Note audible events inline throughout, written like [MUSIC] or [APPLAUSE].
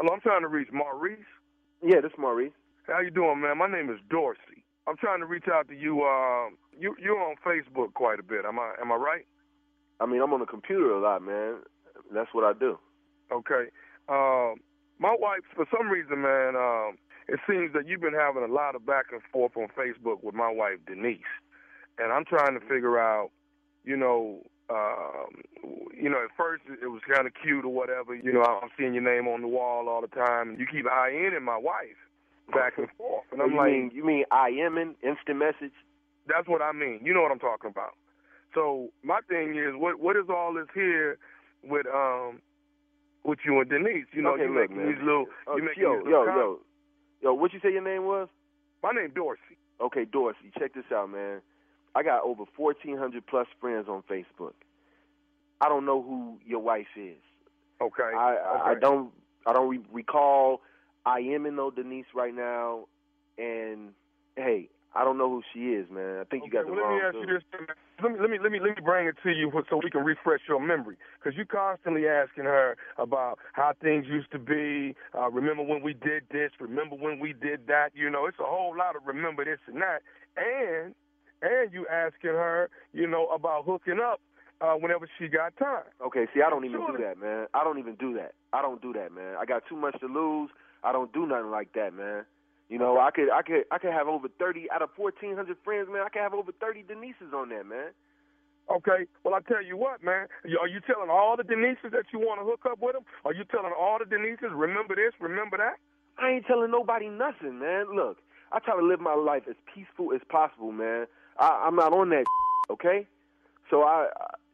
Hello, I'm trying to reach Maurice. Yeah, this is Maurice. How you doing, man? My name is Dorsey. I'm trying to reach out to you. Uh, you you're on Facebook quite a bit. Am I am I right? I mean, I'm on the computer a lot, man. That's what I do. Okay. Um, my wife, for some reason, man, um, it seems that you've been having a lot of back and forth on Facebook with my wife Denise, and I'm trying to figure out, you know, um, you know, at first it was kind of cute or whatever. You know, I'm seeing your name on the wall all the time, and you keep eyeing my wife back and [LAUGHS] forth, and I'm you like, mean you mean I am in instant message? That's what I mean. You know what I'm talking about. So my thing is, what what is all this here with um with you and Denise? You know, Okay, you look, making man. these little, Oh, you making yo, these yo, little yo, yo. What you say your name was? My name Dorsey. Okay, Dorsey. Check this out, man. I got over 1,400 plus friends on Facebook. I don't know who your wife is. Okay. I I, I don't I don't re- recall I am in no Denise right now, and hey, I don't know who she is, man. I think you got the well, wrong. let me ask you this. Let me let me let me let me bring it to you so we can refresh your memory, because you're constantly asking her about how things used to be. Uh, remember when we did this? Remember when we did that? You know, it's a whole lot of remember this and that, and and you asking her, you know, about hooking up uh, whenever she got time. Okay, see, I don't even Sure. do that, man. I don't even do that. I don't do that, man. I got too much to lose. I don't do nothing like that, man. You know, I could, I could, I could have over thirty out of fourteen hundred friends, man. I could have over thirty Denises on there, man. Okay, well I tell you what, man. Are you telling all the Denises that you want to hook up with them? Are you telling all the Denises remember this, remember that? I ain't telling nobody nothing, man. Look, I try to live my life as peaceful as possible, man. I, I'm not on that, [LAUGHS] okay? So I,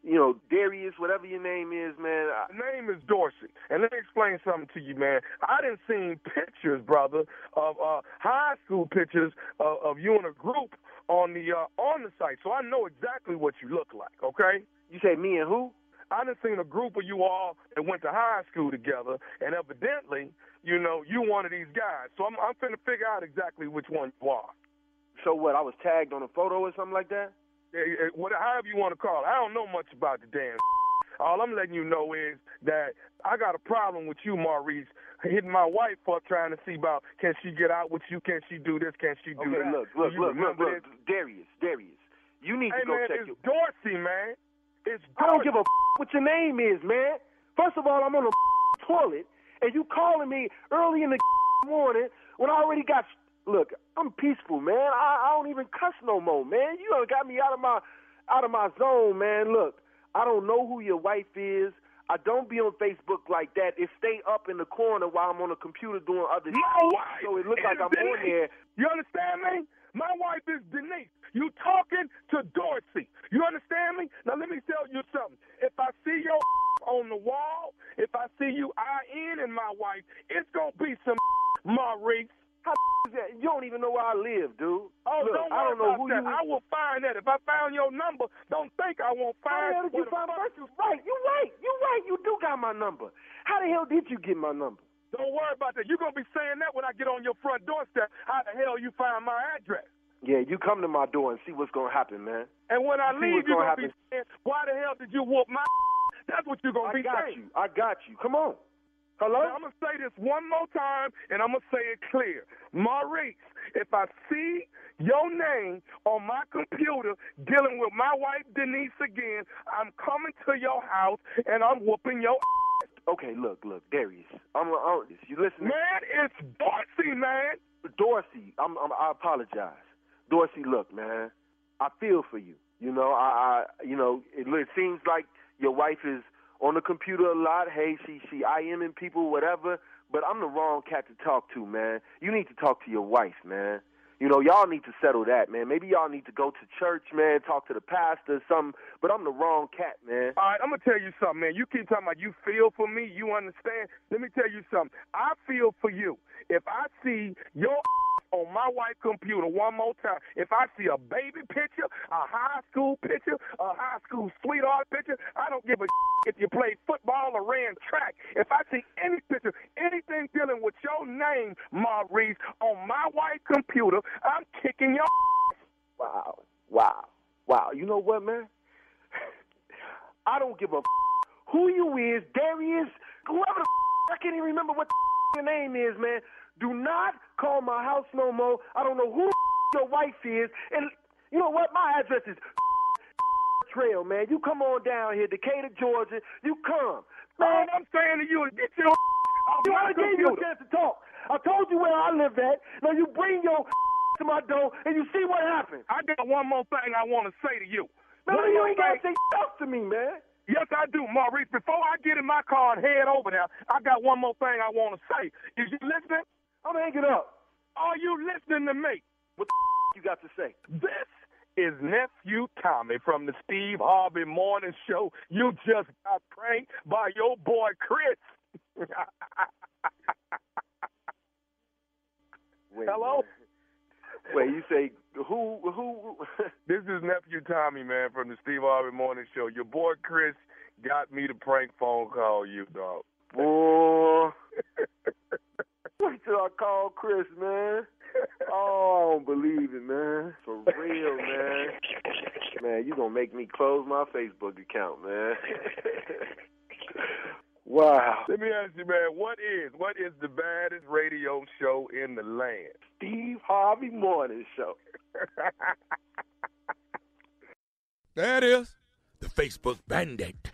you know, Darius, whatever your name is, man. I, The name is Dorsey, and let me explain something to you, man. I didn't seen pictures, brother, of uh, high school pictures of, of you in a group on the uh, on the site, so I know exactly what you look like. Okay, you say me and who? I done seen a group of you all that went to high school together, and evidently, you know, you one of these guys. So I'm I'm finna figure out exactly which one you are. So what? I was tagged on a photo or something like that. Eh, eh, what- however you want to call it. I don't know much about the damn. [LAUGHS] All I'm letting you know is that I got a problem with you, Maurice, hitting my wife up trying to see about can she get out with you, can she do this, can she do Okay, that. look, look, look, look, look. Darius, Darius. You need Hey to go man, check it's your. Dorsey, man. It's Dorsey. I don't give a [LAUGHS] what your name is, man. First of all, I'm on the [LAUGHS] toilet, and you calling me early in the morning when I already got. Look, I'm peaceful, man. I, I don't even cuss no more, man. You done got me out of my out of my zone, man. Look, I don't know who your wife is. I don't be on Facebook like that. It stay up in the corner while I'm on the computer doing other My shit. wife So it look is like I'm on Denise. there. You understand me? My wife is Denise. You talking to Dorsey. You understand me? Now let me tell you something. If I see your [LAUGHS] on the wall, if I see you eye in and my wife, it's gonna be some [LAUGHS] Maurice. How [LAUGHS] is that? You don't even know where I live, dude. Oh, Look, don't worry I don't know about who that. you I will find that. If I found your number, don't think I won't How find the hell did you find my You right, you right, you right. You do got my number. How the hell did you get my number? Don't worry about that. You're gonna be saying that when I get on your front doorstep. How the hell you find my address? Yeah, you come to my door and see what's gonna happen, man. And when I See leave, you're gonna gonna be saying, "Why the hell did you whoop my?" [LAUGHS] That's what you're gonna I be saying. I got you. I got you. Come on. Hello? Now, I'm gonna say this one more time, and I'm gonna say it clear, Maurice. If I see your name on my computer dealing with my wife Denise again, I'm coming to your house and I'm whooping your. Ass. Okay, look, look, Darius. I'm, I'm you listening? Man, it's Dorsey, man. Dorsey, I'm, I'm, I apologize. Dorsey, look, man, I feel for you. You know, I, I you know, it, it seems like your wife is on the computer a lot. Hey, she, she IMing people, whatever. But I'm the wrong cat to talk to, man. You need to talk to your wife, man. You know, y'all need to settle that, man. Maybe y'all need to go to church, man, talk to the pastor, or something. But I'm the wrong cat, man. All right, I'm gonna tell you something, man. You keep talking about you feel for me, you understand. Let me tell you something. I feel for you. If I see your on my wife's computer one more time, if I see a baby picture, a high school picture, a high school sweetheart picture, I don't give a [LAUGHS] if you played football or ran track. If I see any picture, anything dealing with your name, Maurice, on my wife's computer, I'm kicking your. [LAUGHS] Wow, wow, wow. You know what, man? [LAUGHS] I don't give a who you is, Darius, whoever the I can't even remember what the your name is, man. Do not call my house no more. I don't know who [LAUGHS] your wife is. And you know what? My address is [LAUGHS] Trail, man. You come on down here, Decatur, Georgia. You come. Man, I'm saying to you is get your [LAUGHS] you I gave you a chance to talk. I told you where I live at. Now you bring your to my door and you see what happens. I got one more thing I want to say to you. Man, One you ain't got to say stuff to me, man. Yes, I do, Maurice. Before I get in my car and head over there, I got one more thing I want to say. Is you listening? I'm hanging up. Are you listening to me? What the [LAUGHS] you got to say? This is nephew Tommy from the Steve Harvey Morning Show. You just got pranked by your boy Chris. [LAUGHS] Wait, Hello? [LAUGHS] Wait, you say who? Who? this is nephew Tommy, man, from the Steve Harvey Morning Show. Your boy Chris got me to prank phone call you, dog. Boy. Wait till I call Chris, man. Oh, I don't believe it, man. For real, man. Man, you gonna make me close my Facebook account, man. [LAUGHS] wow. Let me ask you, man, what is what is the baddest radio show in the land? Steve Harvey Morning Show. [LAUGHS] that is. The Facebook Bandit.